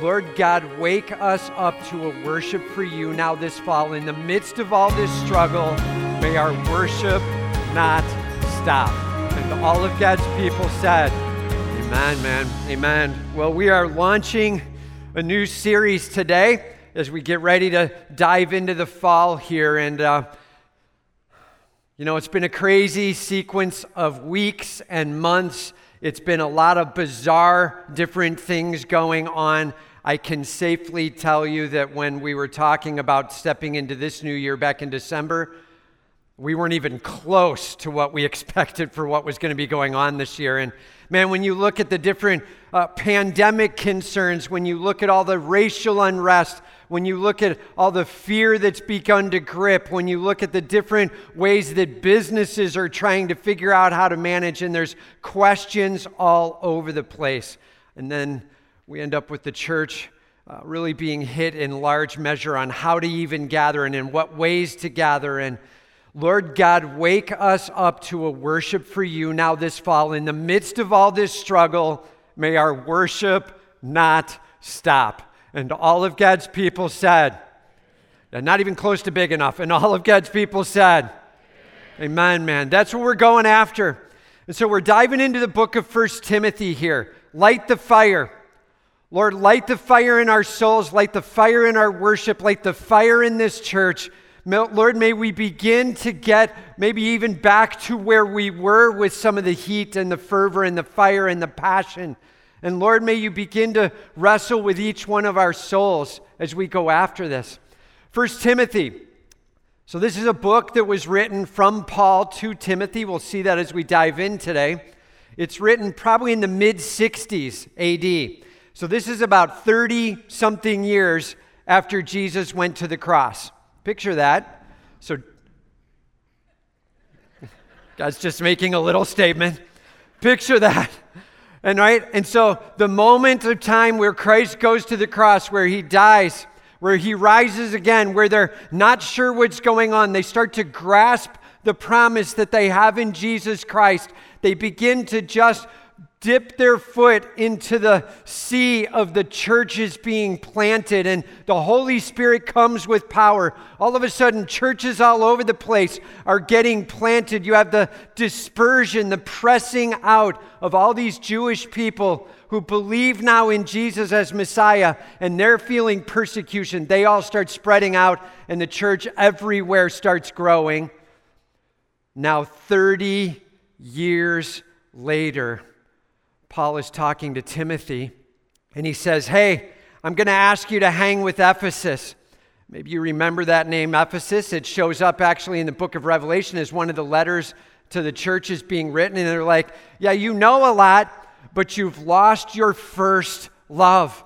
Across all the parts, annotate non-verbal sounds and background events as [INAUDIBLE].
Lord God, wake us up to a worship for you now this fall. In the midst of all this struggle, may our worship not stop. And all of God's people said, Amen, man. Amen. Well, we are launching a new series today as we get ready to dive into the fall here. And, uh, you know, it's been a crazy sequence of weeks and months. It's been a lot of bizarre, different things going on. I can safely tell you that when we were talking about stepping into this new year back in December, we weren't even close to what we [LAUGHS] expected for what was going to be going on this year. And man, when you look at the different uh, pandemic concerns, when you look at all the racial unrest, when you look at all the fear that's begun to grip, when you look at the different ways that businesses are trying to figure out how to manage, and there's questions all over the place. And then we end up with the church uh, really being hit in large measure on how to even gather and in what ways to gather. And Lord God, wake us up to a worship for you now this fall. In the midst of all this struggle, may our worship not stop. And all of God's people said, not even close to big enough. And all of God's people said, Amen, Amen man. That's what we're going after. And so we're diving into the book of First Timothy here. Light the fire. Lord, light the fire in our souls, light the fire in our worship, light the fire in this church. Lord, may we begin to get maybe even back to where we were with some of the heat and the fervor and the fire and the passion. And Lord, may you begin to wrestle with each one of our souls as we go after this. First Timothy. So, this is a book that was written from Paul to Timothy. We'll see that as we dive in today. It's written probably in the mid 60s AD. So, this is about 30 something years after Jesus went to the cross. Picture that. So, God's just making a little statement. Picture that. And right? And so, the moment of time where Christ goes to the cross, where he dies, where he rises again, where they're not sure what's going on, they start to grasp the promise that they have in Jesus Christ. They begin to just dip their foot into the sea of the churches being planted, and the Holy Spirit comes with power. All of a sudden, churches all over the place are getting planted. You have the dispersion, the pressing out of all these Jewish people who believe now in Jesus as Messiah, and they're feeling persecution. They all start spreading out, and the church everywhere starts growing. Now, 30 years later, Paul is talking to Timothy, and he says, Hey, I'm going to ask you to hang with Ephesus. Maybe you remember that name, Ephesus. It shows up actually in the book of Revelation as one of the letters to the churches being written. And they're like, Yeah, you know a lot, but you've lost your first love.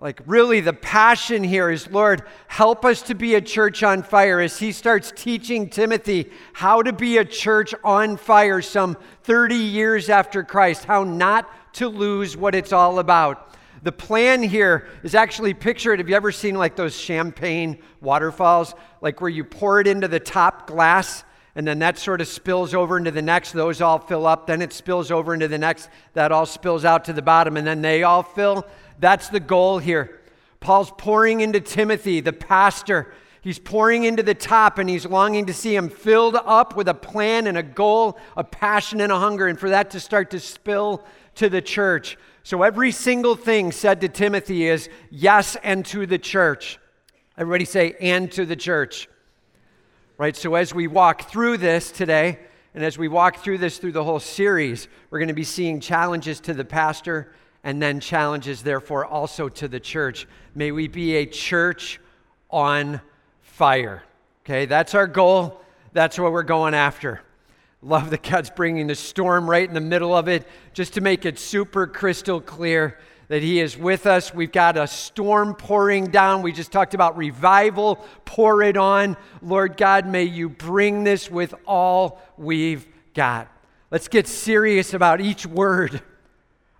Like, really, the passion here is Lord, help us to be a church on fire as he starts teaching Timothy how to be a church on fire some 30 years after Christ, how not to lose what it's all about. The plan here is actually pictured. Have you ever seen like those champagne waterfalls? Like where you pour it into the top glass and then that sort of spills over into the next. Those all fill up. Then it spills over into the next. That all spills out to the bottom and then they all fill. That's the goal here. Paul's pouring into Timothy, the pastor. He's pouring into the top and he's longing to see him filled up with a plan and a goal, a passion and a hunger, and for that to start to spill to the church. So every single thing said to Timothy is yes and to the church. Everybody say, and to the church. Right? So as we walk through this today, and as we walk through this through the whole series, we're going to be seeing challenges to the pastor and then challenges, therefore, also to the church. May we be a church on fire. Okay, that's our goal. That's what we're going after. Love that God's bringing the storm right in the middle of it, just to make it super crystal clear that He is with us. We've got a storm pouring down. We just talked about revival. Pour it on. Lord God, may you bring this with all we've got. Let's get serious about each word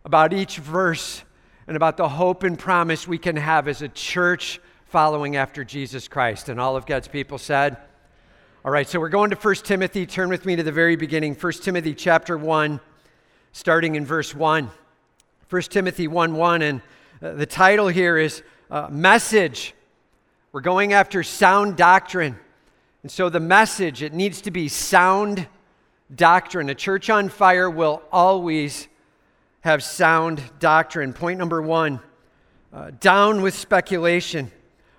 about each verse and about the hope and promise we can have as a church following after Jesus Christ. And all of God's people said, All right, so we're going to 1 Timothy. Turn with me to the very beginning. 1 Timothy chapter 1, starting in verse 1. 1 Timothy 1 1. And Uh, the title here is uh, Message. We're going after sound doctrine. And so the message, it needs to be sound doctrine. A church on fire will always have sound doctrine. Point number one uh, down with speculation,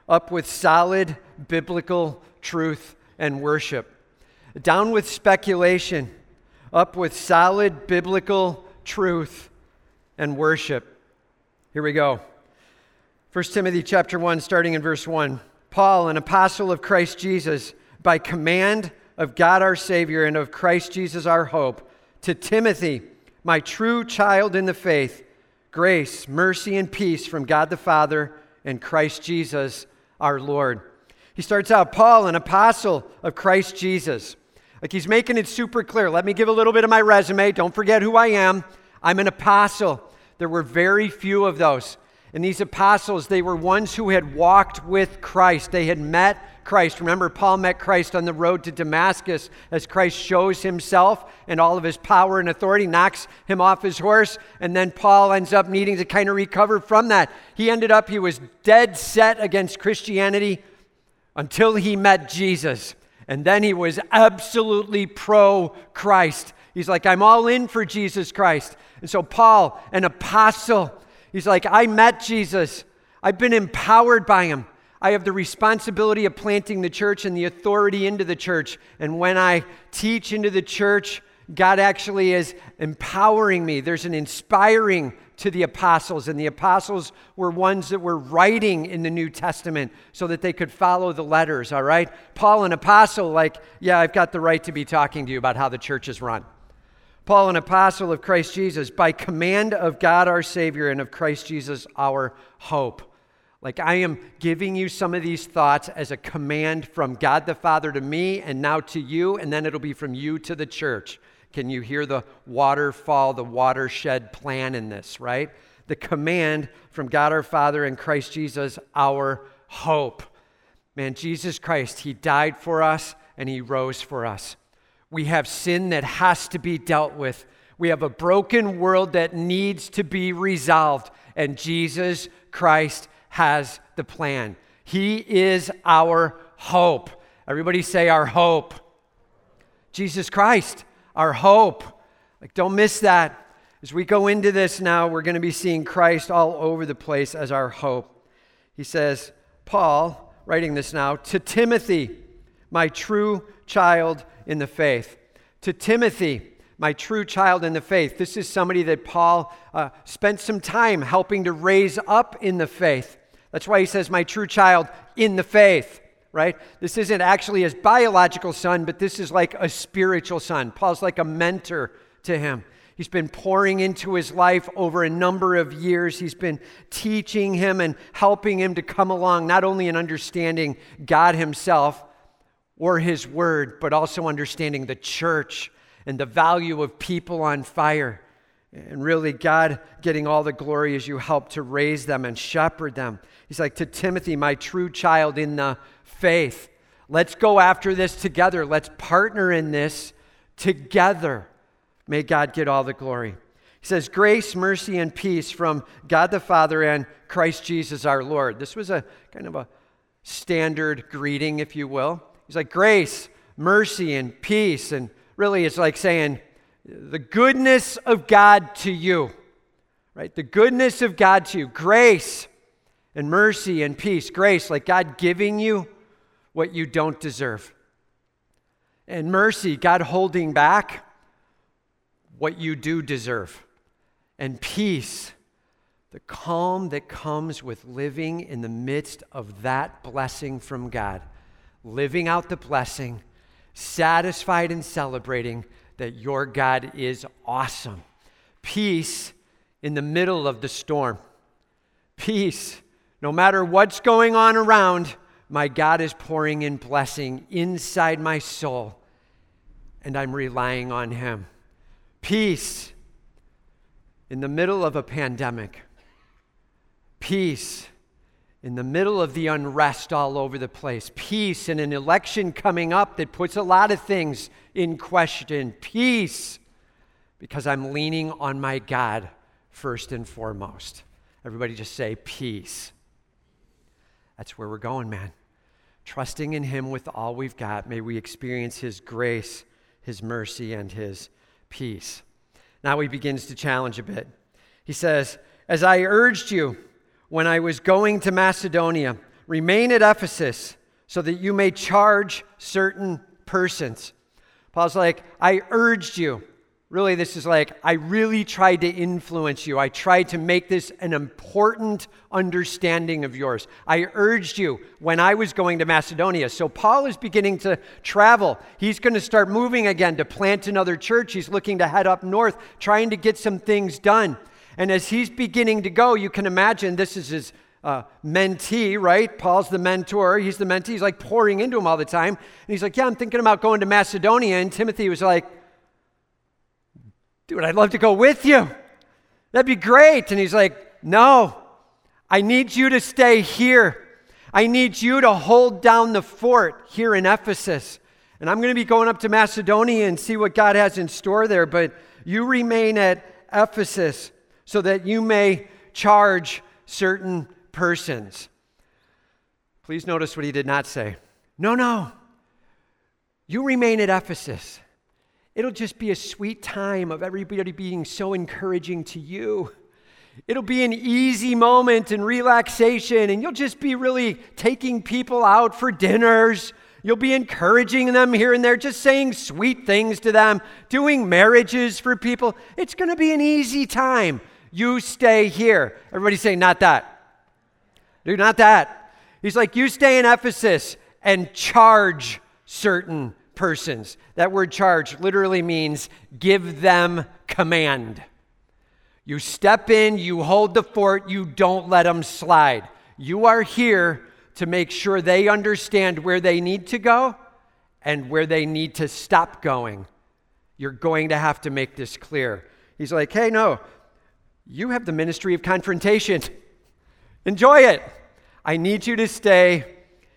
up with solid biblical truth and worship. Down with speculation, up with solid biblical truth and worship. Here we go. 1 Timothy chapter 1 starting in verse 1. Paul, an apostle of Christ Jesus, by command of God our Savior and of Christ Jesus our hope, to Timothy, my true child in the faith, grace, mercy, and peace from God the Father and Christ Jesus our Lord. He starts out, Paul, an apostle of Christ Jesus. Like he's making it super clear. Let me give a little bit of my resume. Don't forget who I am. I'm an apostle. There were very few of those. And these apostles, they were ones who had walked with Christ. They had met Christ. Remember, Paul met Christ on the road to Damascus as Christ shows himself and all of his power and authority, knocks him off his horse, and then Paul ends up needing to kind of recover from that. He ended up, he was dead set against Christianity until he met Jesus. And then he was absolutely pro Christ. He's like, I'm all in for Jesus Christ. And so, Paul, an apostle, he's like, I met Jesus. I've been empowered by him. I have the responsibility of planting the church and the authority into the church. And when I teach into the church, God actually is empowering me. There's an inspiring to the apostles, and the apostles were ones that were writing in the New Testament so that they could follow the letters, all right? Paul, an apostle, like, yeah, I've got the right to be talking to you about how the church is run. Paul, an apostle of Christ Jesus, by command of God our Savior and of Christ Jesus our hope. Like, I am giving you some of these thoughts as a command from God the Father to me and now to you, and then it'll be from you to the church. Can you hear the waterfall, the watershed plan in this, right? The command from God our Father and Christ Jesus, our hope. Man, Jesus Christ, He died for us and He rose for us. We have sin that has to be dealt with. We have a broken world that needs to be resolved, and Jesus Christ has the plan. He is our hope. Everybody say, Our hope. Jesus Christ our hope. Like, don't miss that. As we go into this now, we're going to be seeing Christ all over the place as our hope. He says, Paul, writing this now, to Timothy, my true child in the faith. To Timothy, my true child in the faith. This is somebody that Paul uh, spent some time helping to raise up in the faith. That's why he says, my true child in the faith right? This isn't actually his biological son, but this is like a spiritual son. Paul's like a mentor to him. He's been pouring into his life over a number of years. He's been teaching him and helping him to come along, not only in understanding God himself or his word, but also understanding the church and the value of people on fire. And really, God getting all the glory as you help to raise them and shepherd them. He's like, to Timothy, my true child in the faith. Let's go after this together. Let's partner in this together. May God get all the glory. He says, Grace, mercy, and peace from God the Father and Christ Jesus our Lord. This was a kind of a standard greeting, if you will. He's like, Grace, mercy, and peace. And really, it's like saying, The goodness of God to you, right? The goodness of God to you. Grace and mercy and peace. Grace, like God giving you what you don't deserve. And mercy, God holding back what you do deserve. And peace, the calm that comes with living in the midst of that blessing from God. Living out the blessing, satisfied and celebrating that your God is awesome. Peace in the middle of the storm. Peace, no matter what's going on around, my God is pouring in blessing inside my soul, and I'm relying on Him. Peace in the middle of a pandemic. Peace in the middle of the unrest all over the place. Peace and an election coming up that puts a lot of things in question. Peace because I'm leaning on my God first and foremost. Everybody just say, Peace. That's where we're going, man. Trusting in Him with all we've got, may we experience His grace, His mercy, and His peace. Now He begins to challenge a bit. He says, As I urged you when I was going to Macedonia, remain at Ephesus so that you may charge certain persons. Paul's like, I urged you. Really, this is like, I really tried to influence you. I tried to make this an important understanding of yours. I urged you when I was going to Macedonia. So, Paul is beginning to travel. He's going to start moving again to plant another church. He's looking to head up north, trying to get some things done. And as he's beginning to go, you can imagine this is his uh, mentee, right? Paul's the mentor. He's the mentee. He's like pouring into him all the time. And he's like, Yeah, I'm thinking about going to Macedonia. And Timothy was like, Dude, I'd love to go with you. That'd be great. And he's like, No, I need you to stay here. I need you to hold down the fort here in Ephesus. And I'm going to be going up to Macedonia and see what God has in store there. But you remain at Ephesus so that you may charge certain persons. Please notice what he did not say. No, no. You remain at Ephesus. It'll just be a sweet time of everybody being so encouraging to you. It'll be an easy moment and relaxation, and you'll just be really taking people out for dinners. You'll be encouraging them here and there, just saying sweet things to them, doing marriages for people. It's going to be an easy time. You stay here. Everybody say, not that. Do not that. He's like, you stay in Ephesus and charge certain persons. That word charge literally means give them command. You step in, you hold the fort, you don't let them slide. You are here to make sure they understand where they need to go and where they need to stop going. You're going to have to make this clear. He's like, hey, no, you have the ministry of confrontation. Enjoy it. I need you to stay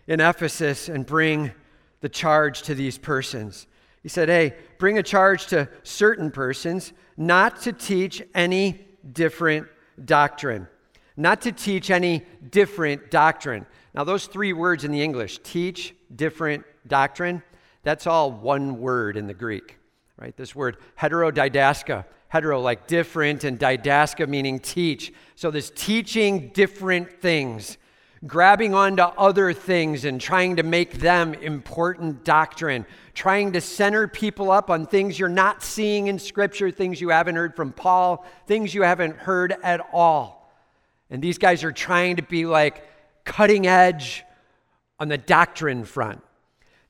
in Ephesus and bring the charge to these persons. He said, Hey, bring a charge to certain persons not to teach any different doctrine. Not to teach any different doctrine. Now, those three words in the English, teach, different, doctrine, that's all one word in the Greek, right? This word, heterodidaska, hetero like different, and didaska meaning teach. So, this teaching different things grabbing onto other things and trying to make them important doctrine, trying to center people up on things you're not seeing in Scripture, things you haven't heard from Paul, things you haven't heard at all. And these guys are trying to be like cutting edge on the doctrine front.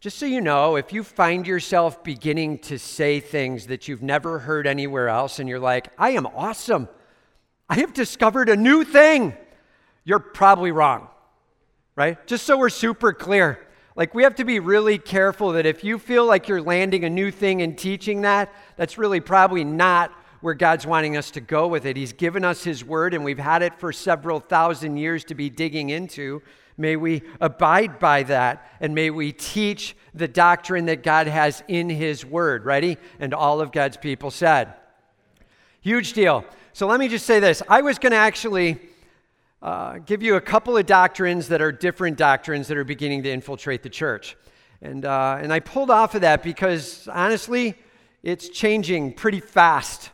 Just so you know, if you find yourself beginning to say things that you've never heard anywhere else and you're like, I am awesome, I have discovered a new thing, you're probably wrong right? Just so we're super clear. Like, we have to be really careful that if you feel like you're landing a new thing and teaching that, that's really probably not where God's wanting us to go with it. He's given us His word, and we've had it for several thousand years to be digging into. May we abide by that, and may we teach the doctrine that God has in His word. Ready? And all of God's people said. Huge deal. So let me just say this. I was going to actually uh, give you a couple of doctrines that are different doctrines that are beginning to infiltrate the church. And, uh, and I pulled off of that because honestly, it's changing pretty fast.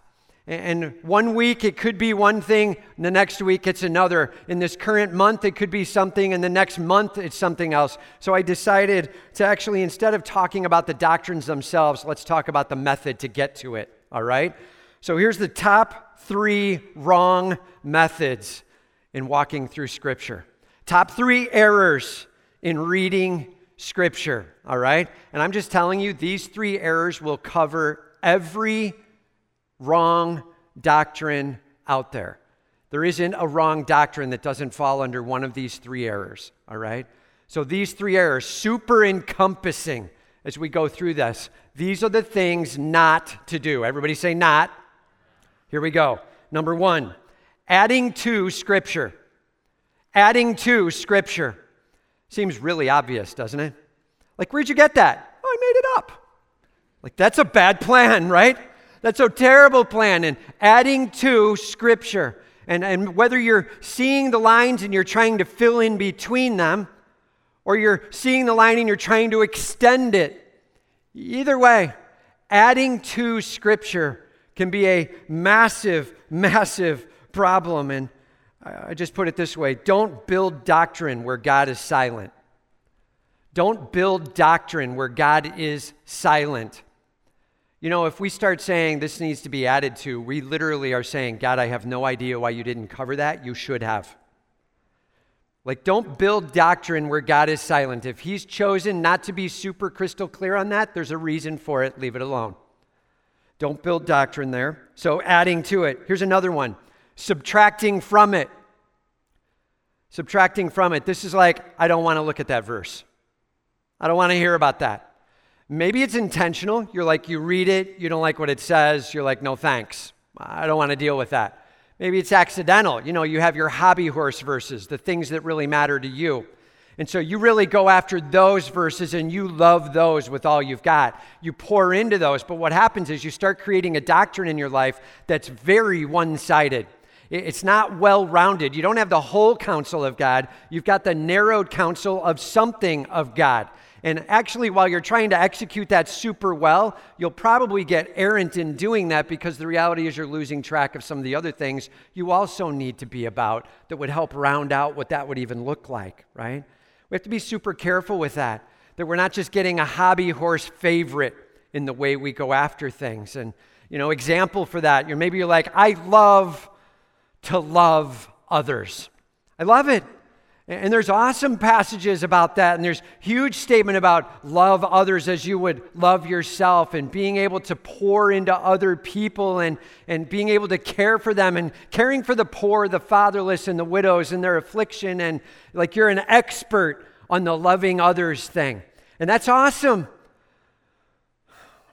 And one week it could be one thing, the next week it's another. In this current month it could be something, and the next month it's something else. So I decided to actually, instead of talking about the doctrines themselves, let's talk about the method to get to it, all right? So here's the top three wrong methods in walking through Scripture. Top three errors in reading Scripture, all right? And I'm just telling you, these three errors will cover every wrong doctrine out there. There isn't a wrong doctrine that doesn't fall under one of these three errors, all right? So these three errors, super encompassing as we go through this. These are the things not to do. Everybody say not. Here we go. Number one, Adding to Scripture. Adding to Scripture. Seems really obvious, doesn't it? Like, where'd you get that? Oh, I made it up. Like, that's a bad plan, right? That's a terrible plan. And adding to Scripture. And, and whether you're seeing the lines and you're trying to fill in between them, or you're seeing the line and you're trying to extend it, either way, adding to Scripture can be a massive, [LAUGHS] massive problem. And I just put it this way don't build doctrine where God is silent. Don't build doctrine where God is silent. You know, if we start saying this needs to be added to, we literally are saying, God, I have no idea why you didn't cover that. You should have. Like, don't build doctrine where God is silent. If He's chosen not to be super crystal clear on that, there's a reason for it. Leave it alone. Don't build doctrine there. So, adding to it. Here's another one subtracting from it. Subtracting from it. This is like, I don't want to look at that verse. I don't want to hear about that. Maybe it's intentional. You're like, you read it, you don't like what it says, you're like, no thanks. I don't want to deal with that. Maybe it's accidental. You know, you have your hobby horse verses, the things that really matter to you. And so you really go after those verses and you love those with all you've got. You pour into those. But what happens is you start creating a doctrine in your life that's very one sided. It's not well rounded. You don't have the whole counsel of God, you've got the narrowed counsel of something of God. And actually, while you're trying to execute that super well, you'll probably get errant in doing that because the reality is you're losing track of some of the other things you also need to be about that would help round out what that would even look like, right? We have to be super careful with that, that we're not just getting a hobby horse favorite in the way we go after things. And, you know, example for that, you're maybe you're like, I love to love others. I love it. And there's awesome passages about that, and there's huge statement about love others as you would love yourself, and being able to pour into other people, and, and being able to care for them, and caring for the poor, the fatherless, and the widows in their affliction, and like you're an expert on the loving others thing. And that's awesome.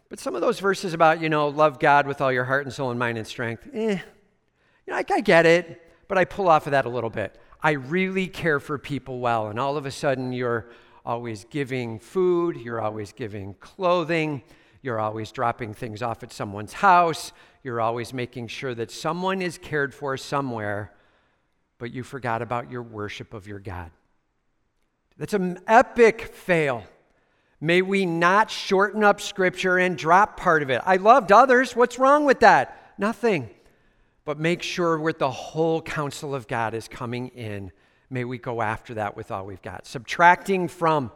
But some of those verses about, you know, love God with all your heart and soul and mind and strength, eh, you know, I, I get it, but I pull off of that a little bit. I really care for people well. And all of a sudden, you're always giving food, you're always giving clothing, you're always dropping things off at someone's house, you're always making sure that someone is cared for somewhere, but you forgot about your worship of your God. That's an epic fail. May we not shorten up scripture and drop part of it. I loved others. What's wrong with that? Nothing but make sure where the whole counsel of God is coming in. May we go after that with all we've got. Subtracting from,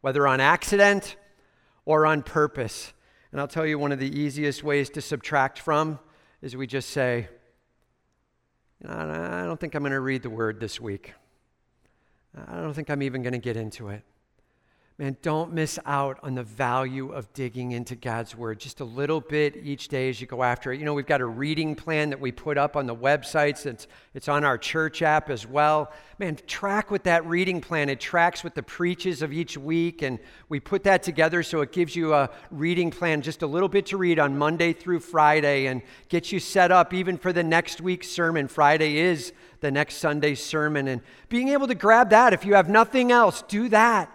whether on accident or on purpose. And I'll tell you one of the easiest ways to subtract from is we just say, I don't think I'm going to read the word this week. I don't think I'm even going to get into it. Man, don't miss out on the value of digging into God's Word just a little bit each day as you go after it. You know, we've got a reading plan that we put up on the websites, it's, it's on our church app as well. Man, track with that reading plan. It tracks with the preaches of each week, and we put that together so it gives you a reading plan, just a little bit to read on Monday through Friday, and gets you set up even for the next week's sermon. Friday is the next Sunday's sermon, and being able to grab that, if you have nothing else, do that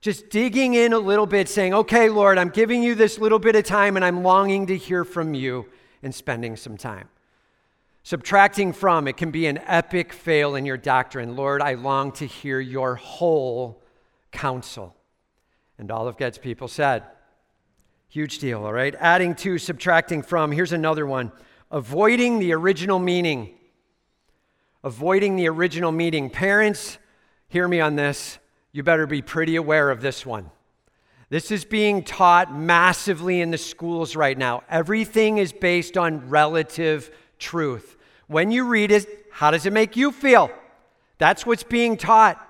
just digging in a little bit, saying, Okay, Lord, I'm giving you this little bit of time and I'm longing to hear from you and spending some time. Subtracting from, it can be an epic fail in your doctrine. Lord, I long to hear your whole counsel. And all of God's people said, Huge deal, all right? Adding to, subtracting from. Here's another one avoiding the original meaning. Avoiding the original meaning. Parents, hear me on this you better be pretty aware of this one. This is being taught massively in the schools right now. Everything is based on relative truth. When you read it, how does it make you feel? That's what's being taught.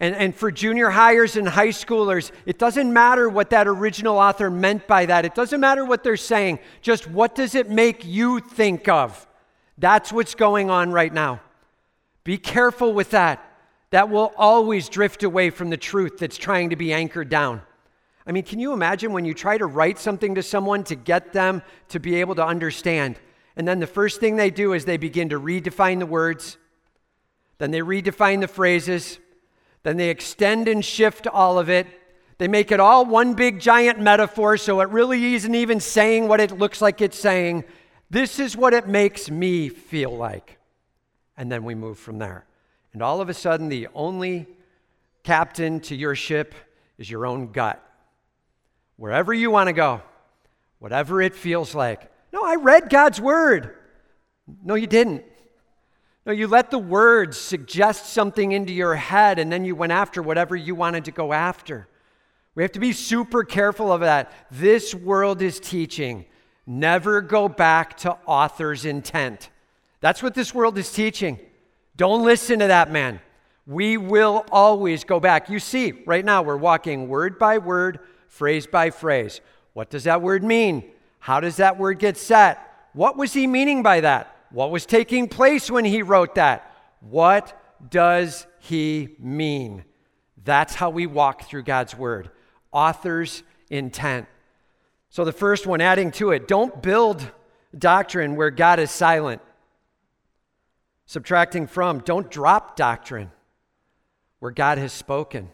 And, and for junior highers and high schoolers, it doesn't matter what that original author meant by that. It doesn't matter what they're saying. Just what does it make you think of? That's what's going on right now. Be careful with that that will always drift away from the truth that's trying to be anchored down. I mean, can you imagine when you try to write something to someone to get them to be able to understand? And then the first thing they do is they begin to redefine the words, then they redefine the phrases, then they extend and shift all of it. They make it all one big giant metaphor so it really isn't even saying what it looks like it's saying. This is what it makes me feel like. and then we move from there. And all of a sudden, the only captain to your ship is your own gut. Wherever you want to go, whatever it feels like. No, I read God's word. No, you didn't. No, you let the words suggest something into your head, and then you went after whatever you wanted to go after. We have to be super careful of that. This world is teaching never go back to author's intent. That's what this world is teaching. Don't listen to that man. We will always go back. You see, right now we're walking word by word, phrase by phrase. What does that word mean? How does that word get set? What was he meaning by that? What was taking place when he wrote that? What does he mean? That's how we walk through God's word. Author's intent. So, the first one, adding to it, don't build doctrine where God is silent. Subtracting from, don't drop doctrine where God has spoken.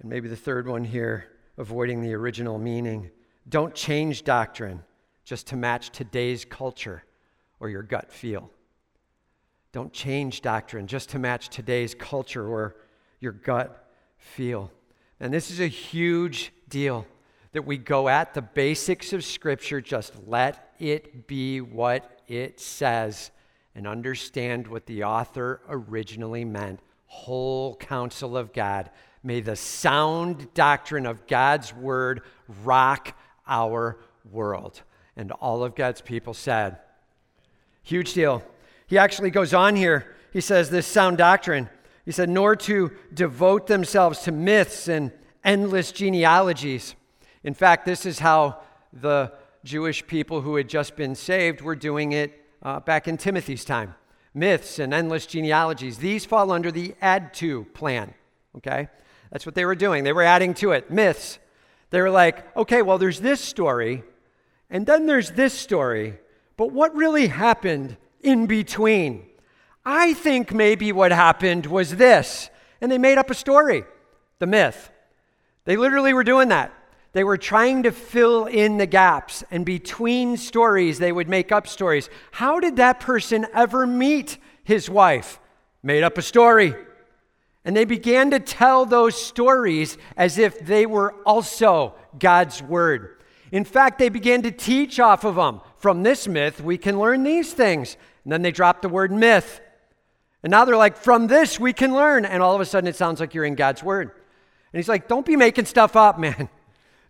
And maybe the third one here, avoiding the original meaning. Don't change doctrine just to match today's culture or your gut feel. Don't change doctrine just to match today's culture or your gut feel. And this is a huge deal that we go at the basics of Scripture, just let it be what it says, and understand what the author originally meant. Whole counsel of God. May the sound doctrine of God's word rock our world. And all of God's people said, Huge deal. He actually goes on here. He says, This sound doctrine, he said, nor to devote themselves to myths and endless genealogies. In fact, this is how the Jewish people who had just been saved were doing it uh, back in Timothy's time. Myths and endless genealogies. These fall under the add to plan. Okay? That's what they were doing. They were adding to it. Myths. They were like, okay, well, there's this story, and then there's this story, but what really happened in between? I think maybe what happened was this. And they made up a story, the myth. They literally were doing that. They were trying to fill in the gaps, and between stories, they would make up stories. How did that person ever meet his wife? Made up a story. And they began to tell those stories as if they were also God's word. In fact, they began to teach off of them. From this myth, we can learn these things. And then they dropped the word myth. And now they're like, from this, we can learn. And all of a sudden, it sounds like you're in God's word. And he's like, don't be making stuff up, [LAUGHS] man.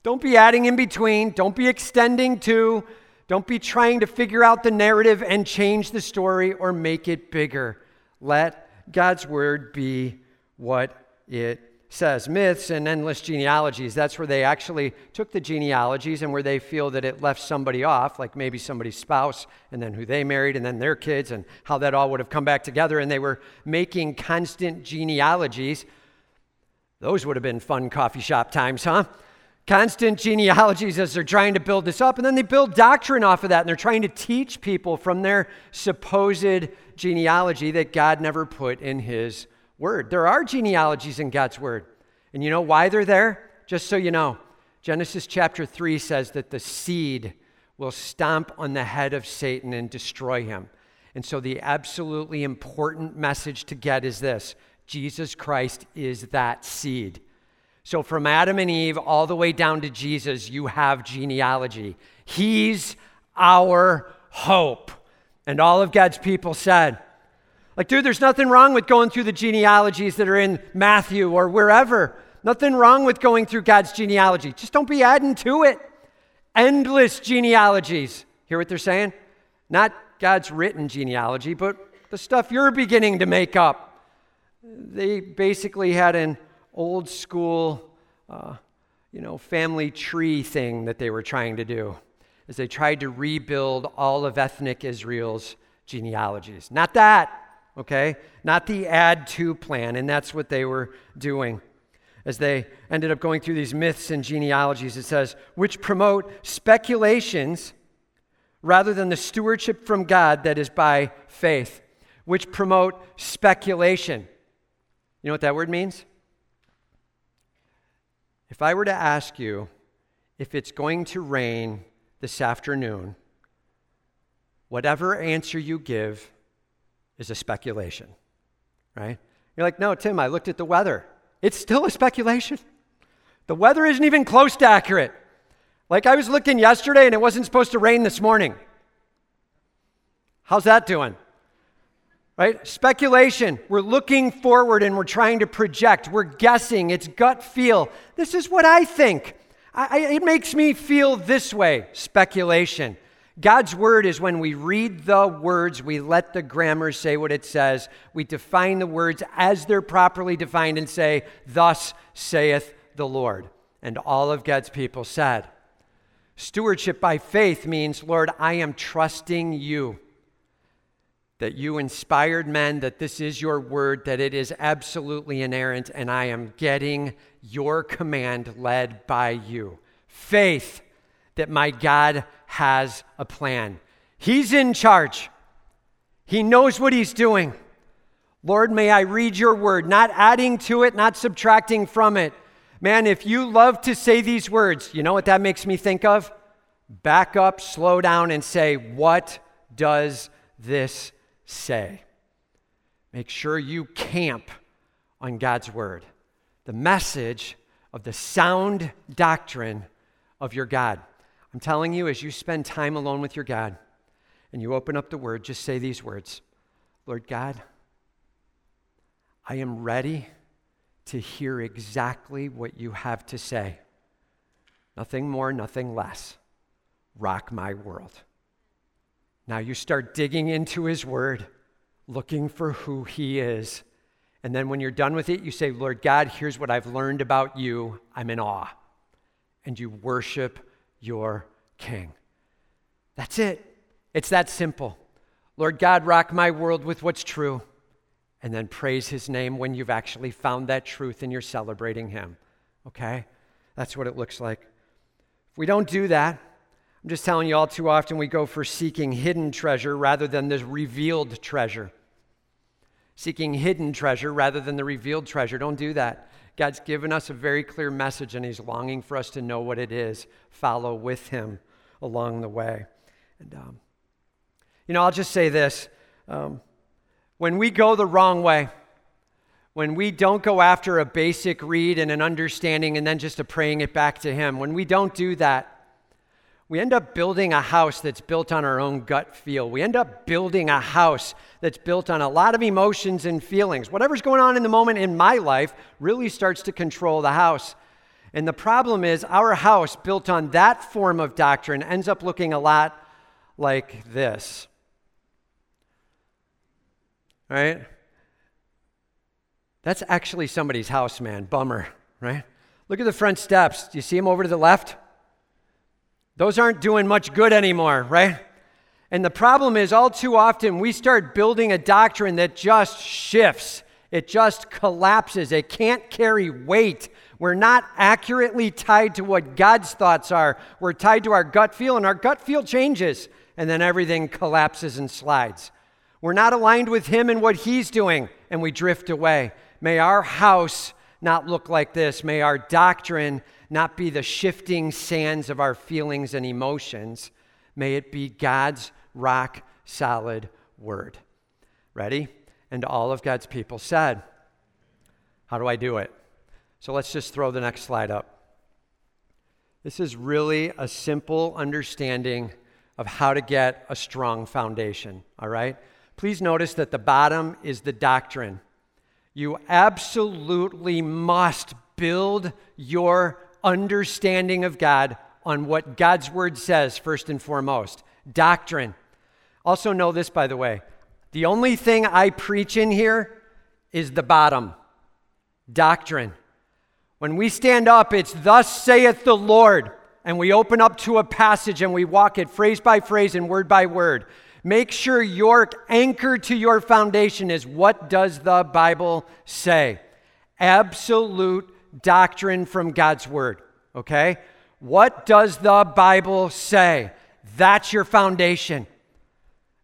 Don't be adding in between. Don't be extending to. Don't be trying to figure out the narrative and change the story or make it bigger. Let God's word be what it says. Myths and endless genealogies, that's where they actually took the genealogies and where they feel that it left somebody off, like maybe somebody's spouse, and then who they married, and then their kids, and how that all would have come back together. And they were making constant genealogies. Those would have been fun coffee shop times, huh? Constant genealogies as they're trying to build this up. And then they build doctrine off of that. And they're trying to teach people from their supposed genealogy that God never put in His Word. There are genealogies in God's Word. And you know why they're there? Just so you know, Genesis chapter 3 says that the seed will stomp on the head of Satan and destroy him. And so the absolutely important message to get is this Jesus Christ is that seed. So, from Adam and Eve all the way down to Jesus, you have genealogy. He's our hope. And all of God's people said, like, dude, there's nothing wrong with going through the genealogies that are in Matthew or wherever. Nothing wrong with going through God's genealogy. Just don't be adding to it. Endless genealogies. Hear what they're saying? Not God's written genealogy, but the stuff you're beginning to make up. They basically had an old school, uh, you know, family tree thing that they were trying to do as they tried to rebuild all of ethnic Israel's genealogies. Not that, okay? Not the add to plan, and that's what they were doing. As they ended up going through these myths and genealogies, it says, which promote speculations rather than the stewardship from God that is by faith, which promote speculation. You know what that word means? If I were to ask you if it's going to rain this afternoon, whatever answer you give is a speculation, right? You're like, no, Tim, I looked at the weather. It's still a speculation. The weather isn't even close to accurate. Like I was looking yesterday and it wasn't supposed to rain this morning. How's that doing? Right? Speculation. We're looking forward and we're trying to project. We're guessing. It's gut feel. This is what I think. I, it makes me feel this way. Speculation. God's word is when we read the words, we let the grammar say what it says. We define the words as they're properly defined and say, Thus saith the Lord. And all of God's people said. Stewardship by faith means, Lord, I am trusting you that you inspired men, that this is your word, that it is absolutely inerrant, and I am getting your command led by you. Faith that my God has a plan. He's in charge, He knows what He's doing. Lord, may I read your word, not adding to it, not subtracting from it. Man, if you love to say these words, you know what that makes me think of? Back up, slow down, and say, What does this say. Make sure you camp on God's word, the message of the sound doctrine of your God. I'm telling you, as you spend time alone with your God and you open up the word, just say these words Lord God, I am ready to hear exactly what you have to say. Nothing more, nothing less. Rock my world. Now you start digging into His Word, looking for who He is. And then when you're done with it, you say, Lord God, here's what I've learned about you. I'm in awe. And you worship your King. That's it. It's that simple. Lord God, rock my world with what's true. And then praise his name when you've actually found that truth and you're celebrating him. Okay? That's what it looks like. If we don't do that, I'm just telling you, all too often we go for seeking hidden treasure rather than the revealed treasure. Seeking hidden treasure rather than the revealed treasure. Don't do that. God's given us a very clear message, and He's longing for us to know what it is. Follow with Him along the way. And, um, you know, I'll just say this um, when we go the wrong way, when we don't go after a basic read and an understanding and then just a praying it back to Him, when we don't do that, we end up building a house that's built on our own gut feel. We end up building a house that's built on a lot of emotions and feelings. Whatever's going on in the moment in my life really starts to control the house. And the problem is, our house built on that form of doctrine ends up looking a lot like this. Right? That's actually somebody's house, man. Bummer, right? Look at the front steps. Do you see them over to the left? Those aren't doing much good anymore, right? And the problem is, all too often, we start building a doctrine that just shifts. It just collapses. It can't carry weight. We're not accurately tied to what God's thoughts are. We're tied to our gut feel, and our gut feel changes, and then everything collapses and slides. We're not aligned with Him and what He's doing, and we drift away. May our house not look like this. May our doctrine not be the shifting sands of our feelings and emotions. May it be God's rock solid word. Ready? And all of God's people said, How do I do it? So let's just throw the next slide up. This is really a simple understanding of how to get a strong foundation, all right? Please notice that the bottom is the doctrine. You absolutely must build your understanding of God on what God's word says, first and foremost. Doctrine. Also, know this, by the way the only thing I preach in here is the bottom doctrine. When we stand up, it's thus saith the Lord, and we open up to a passage and we walk it phrase by phrase and word by word. Make sure your anchor to your foundation is what does the Bible say? Absolute doctrine from God's Word, okay? What does the Bible say? That's your foundation.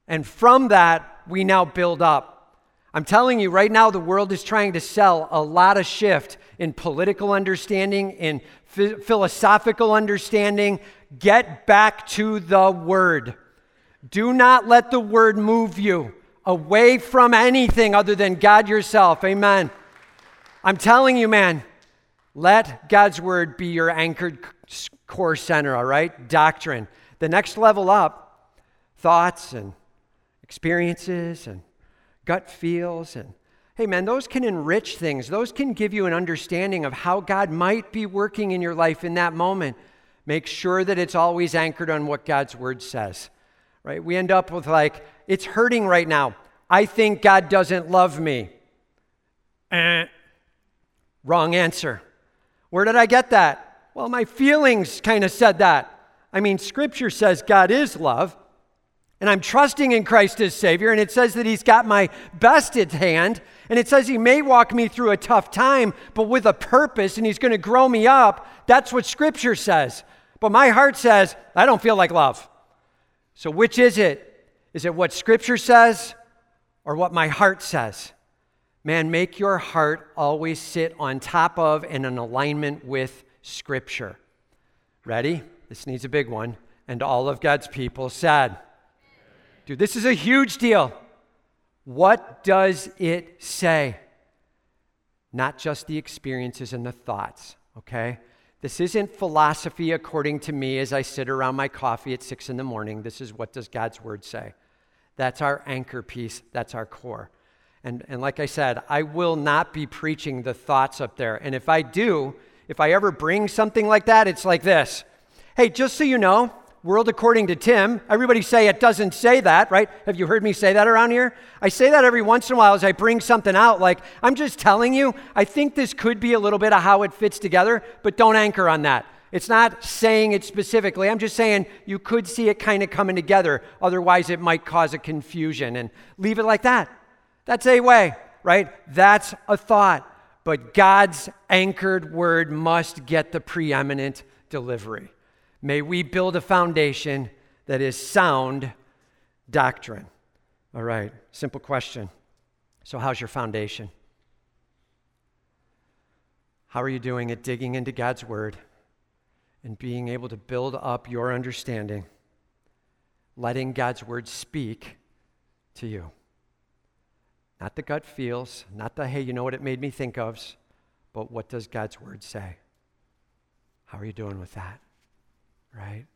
And from that, we now build up. I'm telling you right now, the world is trying to sell a lot of shift in political understanding, in philosophical understanding. Get back to the Word. Do not let the Word move you away from anything other than God yourself. Amen. I'm telling you, man, let God's word be your anchored core center, all right? Doctrine. The next level up, thoughts and experiences and gut feels and hey man those can enrich things those can give you an understanding of how god might be working in your life in that moment make sure that it's always anchored on what god's word says right we end up with like it's hurting right now i think god doesn't love me eh. wrong answer where did i get that well my feelings kind of said that i mean scripture says god is love and I'm trusting in Christ as Savior, and it says that He's got my best at hand, and it says He may walk me through a tough time, but with a purpose, and He's going to grow me up. That's what Scripture says. But my heart says, I don't feel like love. So, which is it? Is it what Scripture says or what my heart says? Man, make your heart always sit on top of and in alignment with Scripture. Ready? This needs a big one. And all of God's people said, Dude, this is a huge deal. What does it say? Not just the experiences and the thoughts, okay? This isn't philosophy according to me as I sit around my coffee at six in the morning. This is what does God's word say. That's our anchor piece, that's our core. And, and like I said, I will not be preaching the thoughts up there. And if I do, if I ever bring something like that, it's like this Hey, just so you know, world according to Tim. Everybody say it doesn't say that, right? Have you heard me say that around here? I say that every once in a while as I bring something out. Like, I'm just telling you, I think this could be a little bit of how it fits together, but don't anchor on that. It's not saying it specifically. I'm just saying you could see it kind of coming together. Otherwise, it might cause a confusion. And leave it like that. That's a way, right? That's a thought. But God's anchored word must get the preeminent delivery. May we build a foundation that is sound doctrine. All right, simple question. So, how's your foundation? How are you doing at digging into God's Word and being able to build up your understanding, letting God's Word speak to you? Not the gut feels, not the, hey, you know what it made me think of, but what does God's Word say? How are you doing with that? Right?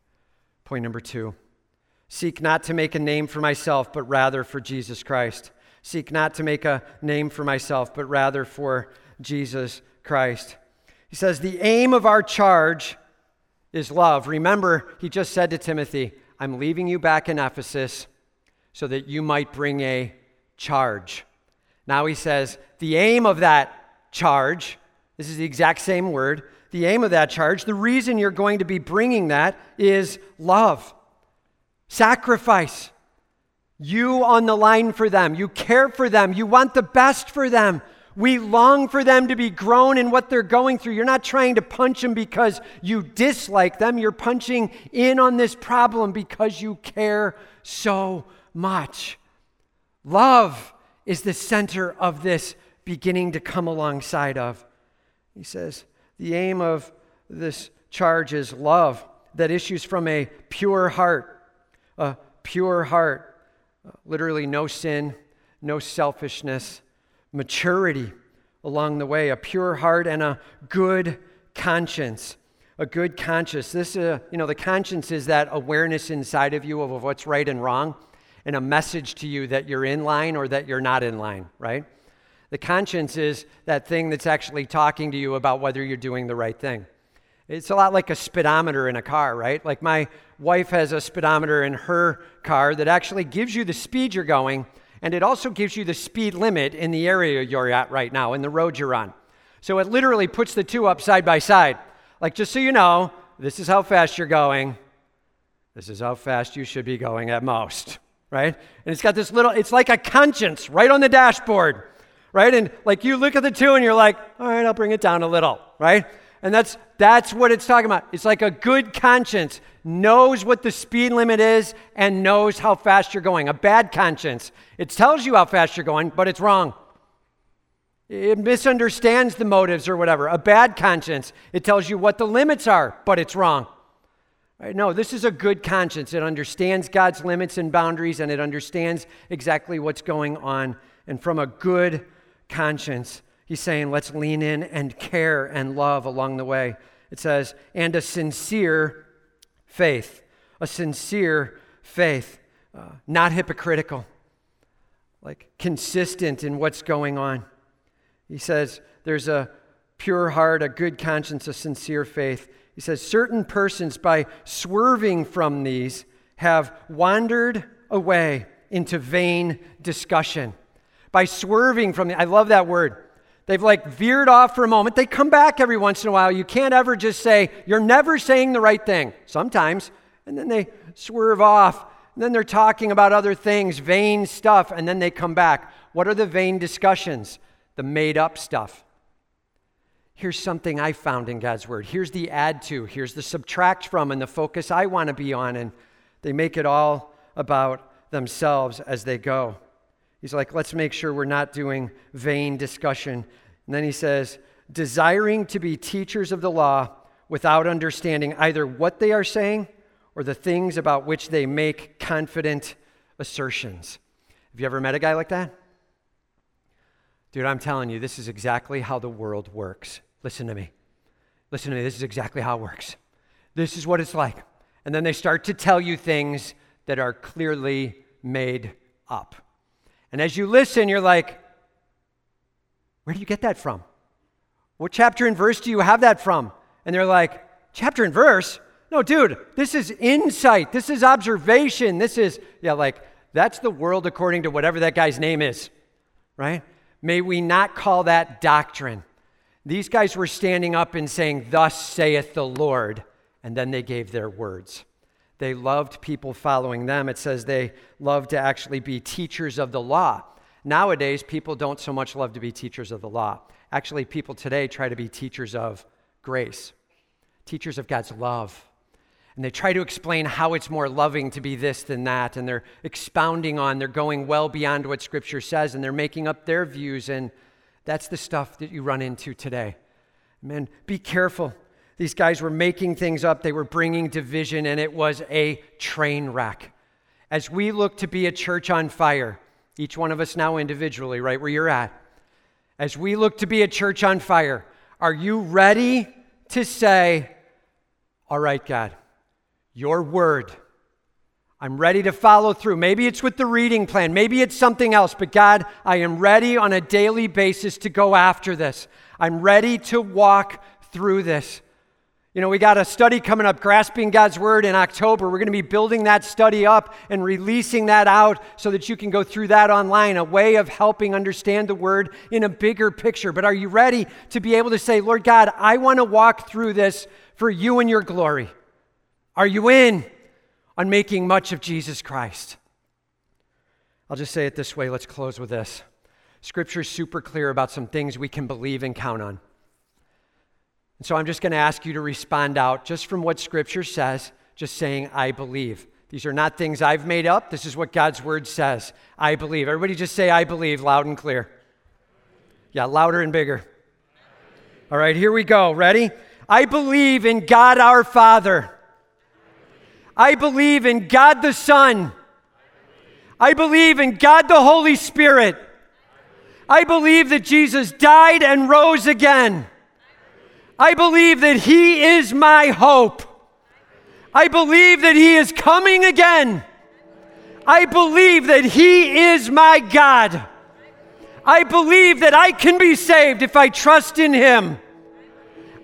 Point number two seek not to make a name for myself, but rather for Jesus Christ. Seek not to make a name for myself, but rather for Jesus Christ. He says, The aim of our charge is love. Remember, he just said to Timothy, I'm leaving you back in Ephesus so that you might bring a charge. Now he says, The aim of that charge, this is the exact same word, the aim of that charge, the reason you're going to be bringing that is love, sacrifice. You on the line for them. You care for them. You want the best for them. We long for them to be grown in what they're going through. You're not trying to punch them because you dislike them. You're punching in on this problem because you care so much. Love is the center of this beginning to come alongside of. He says, the aim of this charge is love that issues from a pure heart. A pure heart. Literally, no sin, no selfishness, maturity along the way, a pure heart and a good conscience. A good conscience. This, uh, you know, the conscience is that awareness inside of you of what's right and wrong, and a message to you that you're in line or that you're not in line, right? The conscience is that thing that's actually talking to you about whether you're doing the right thing. It's a lot like a speedometer in a car, right? Like my wife has a speedometer in her car that actually gives you the speed you're going, and it also gives you the speed limit in the area you're at right now, in the road you're on. So it literally puts the two up side by side. Like, just so you know, this is how fast you're going. This is how fast you should be going at most, right? And it's got this little, it's like a conscience right on the dashboard right? And like you look at the two and you're like, all right, I'll bring it down a little, right? And that's that's what it's talking about. It's like a good conscience knows what the speed limit is and knows how fast you're going. A bad conscience, it tells you how fast you're going, but it's wrong. It misunderstands the motives or whatever. A bad conscience, it tells you what the limits are, but it's wrong. Right? No, this is a good conscience. It understands God's limits and boundaries and it understands exactly what's going on. And from a good conscience, he's saying, let's lean in and care and love along the way. It says, and a sincere faith. A sincere faith, uh, not hypocritical, like consistent in what's going on. He says, there's a pure heart, a good conscience, a sincere faith. He says, certain persons, by swerving from these, have wandered away into vain discussion. By swerving from the, I love that word. They've like veered off for a moment. They come back every once in a while. You can't ever just say, You're never saying the right thing. Sometimes. And then they swerve off. And then they're talking about other things, vain stuff. And then they come back. What are the vain discussions? The made up stuff here's something I found in God's word. Here's the add to, here's the subtract from, and the focus I want to be on. And they make it all about themselves as they go. He's like, let's make sure we're not doing vain discussion. And then he says, desiring to be teachers of the law without understanding either what they are saying or the things about which they make confident assertions. Have you ever met a guy like that? Dude, I'm telling you, this is exactly how the world works. Listen to me. Listen to me. This is exactly how it works. This is what it's like. And then they start to tell you things that are clearly made up. And as you listen, you're like, where do you get that from? What chapter and verse do you have that from? And they're like, chapter and verse? No, dude, this is insight. This is observation. This is, yeah, like, that's the world according to whatever that guy's name is, right? May we not call that doctrine. These guys were standing up and saying, Thus saith the Lord, and then they gave their words. They loved people following them. It says they loved to actually be teachers of the law. Nowadays, people don't so much love to be teachers of the law. Actually, people today try to be teachers of grace, teachers of God's love, and they try to explain how it's more loving to be this than that. And they're expounding on, they're going well beyond what Scripture says, and they're making up their views. And that's the stuff that you run into today. Man, be careful. These guys were making things up, they were bringing division, and it was a train wreck. As we look to be a church on fire, each one of us now individually, right where you're at, as we look to be a church on fire, are you ready to say, All right, God, your word. I'm ready to follow through. Maybe it's with the reading plan, maybe it's something else, but God, I am ready on a daily basis to go after this. I'm ready to walk through this. You know, we got a study coming up, Grasping God's Word, in October. We're going to be building that study up and releasing that out so that you can go through that online, a way of helping understand the Word in a bigger picture. But are you ready to be able to say, Lord God, I want to walk through this for you and your glory? Are you in on making much of Jesus Christ? I'll just say it this way. Let's close with this. Scripture is super clear about some things we can believe and count on. And so I'm just going to ask you to respond out just from what Scripture says, just saying, I believe. These are not things I've made up. This is what God's Word says. I believe. Everybody just say, I believe, loud and clear. Yeah, louder and bigger. All right, here we go. Ready? I believe in God our Father. I believe in God the Son. I believe in God the Holy Spirit. I believe that Jesus died and rose again. I believe that He is my hope. I believe that He is coming again. I believe that He is my God. I believe that I can be saved if I trust in Him.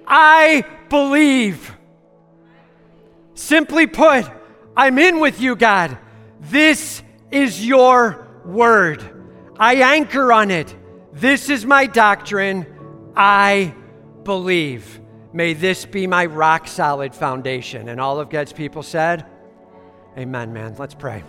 I believe. Simply put, I'm in with you, God. This is your word. I anchor on it. This is my doctrine. I believe. May this be my rock solid foundation. And all of God's people said, Amen, man. Let's pray.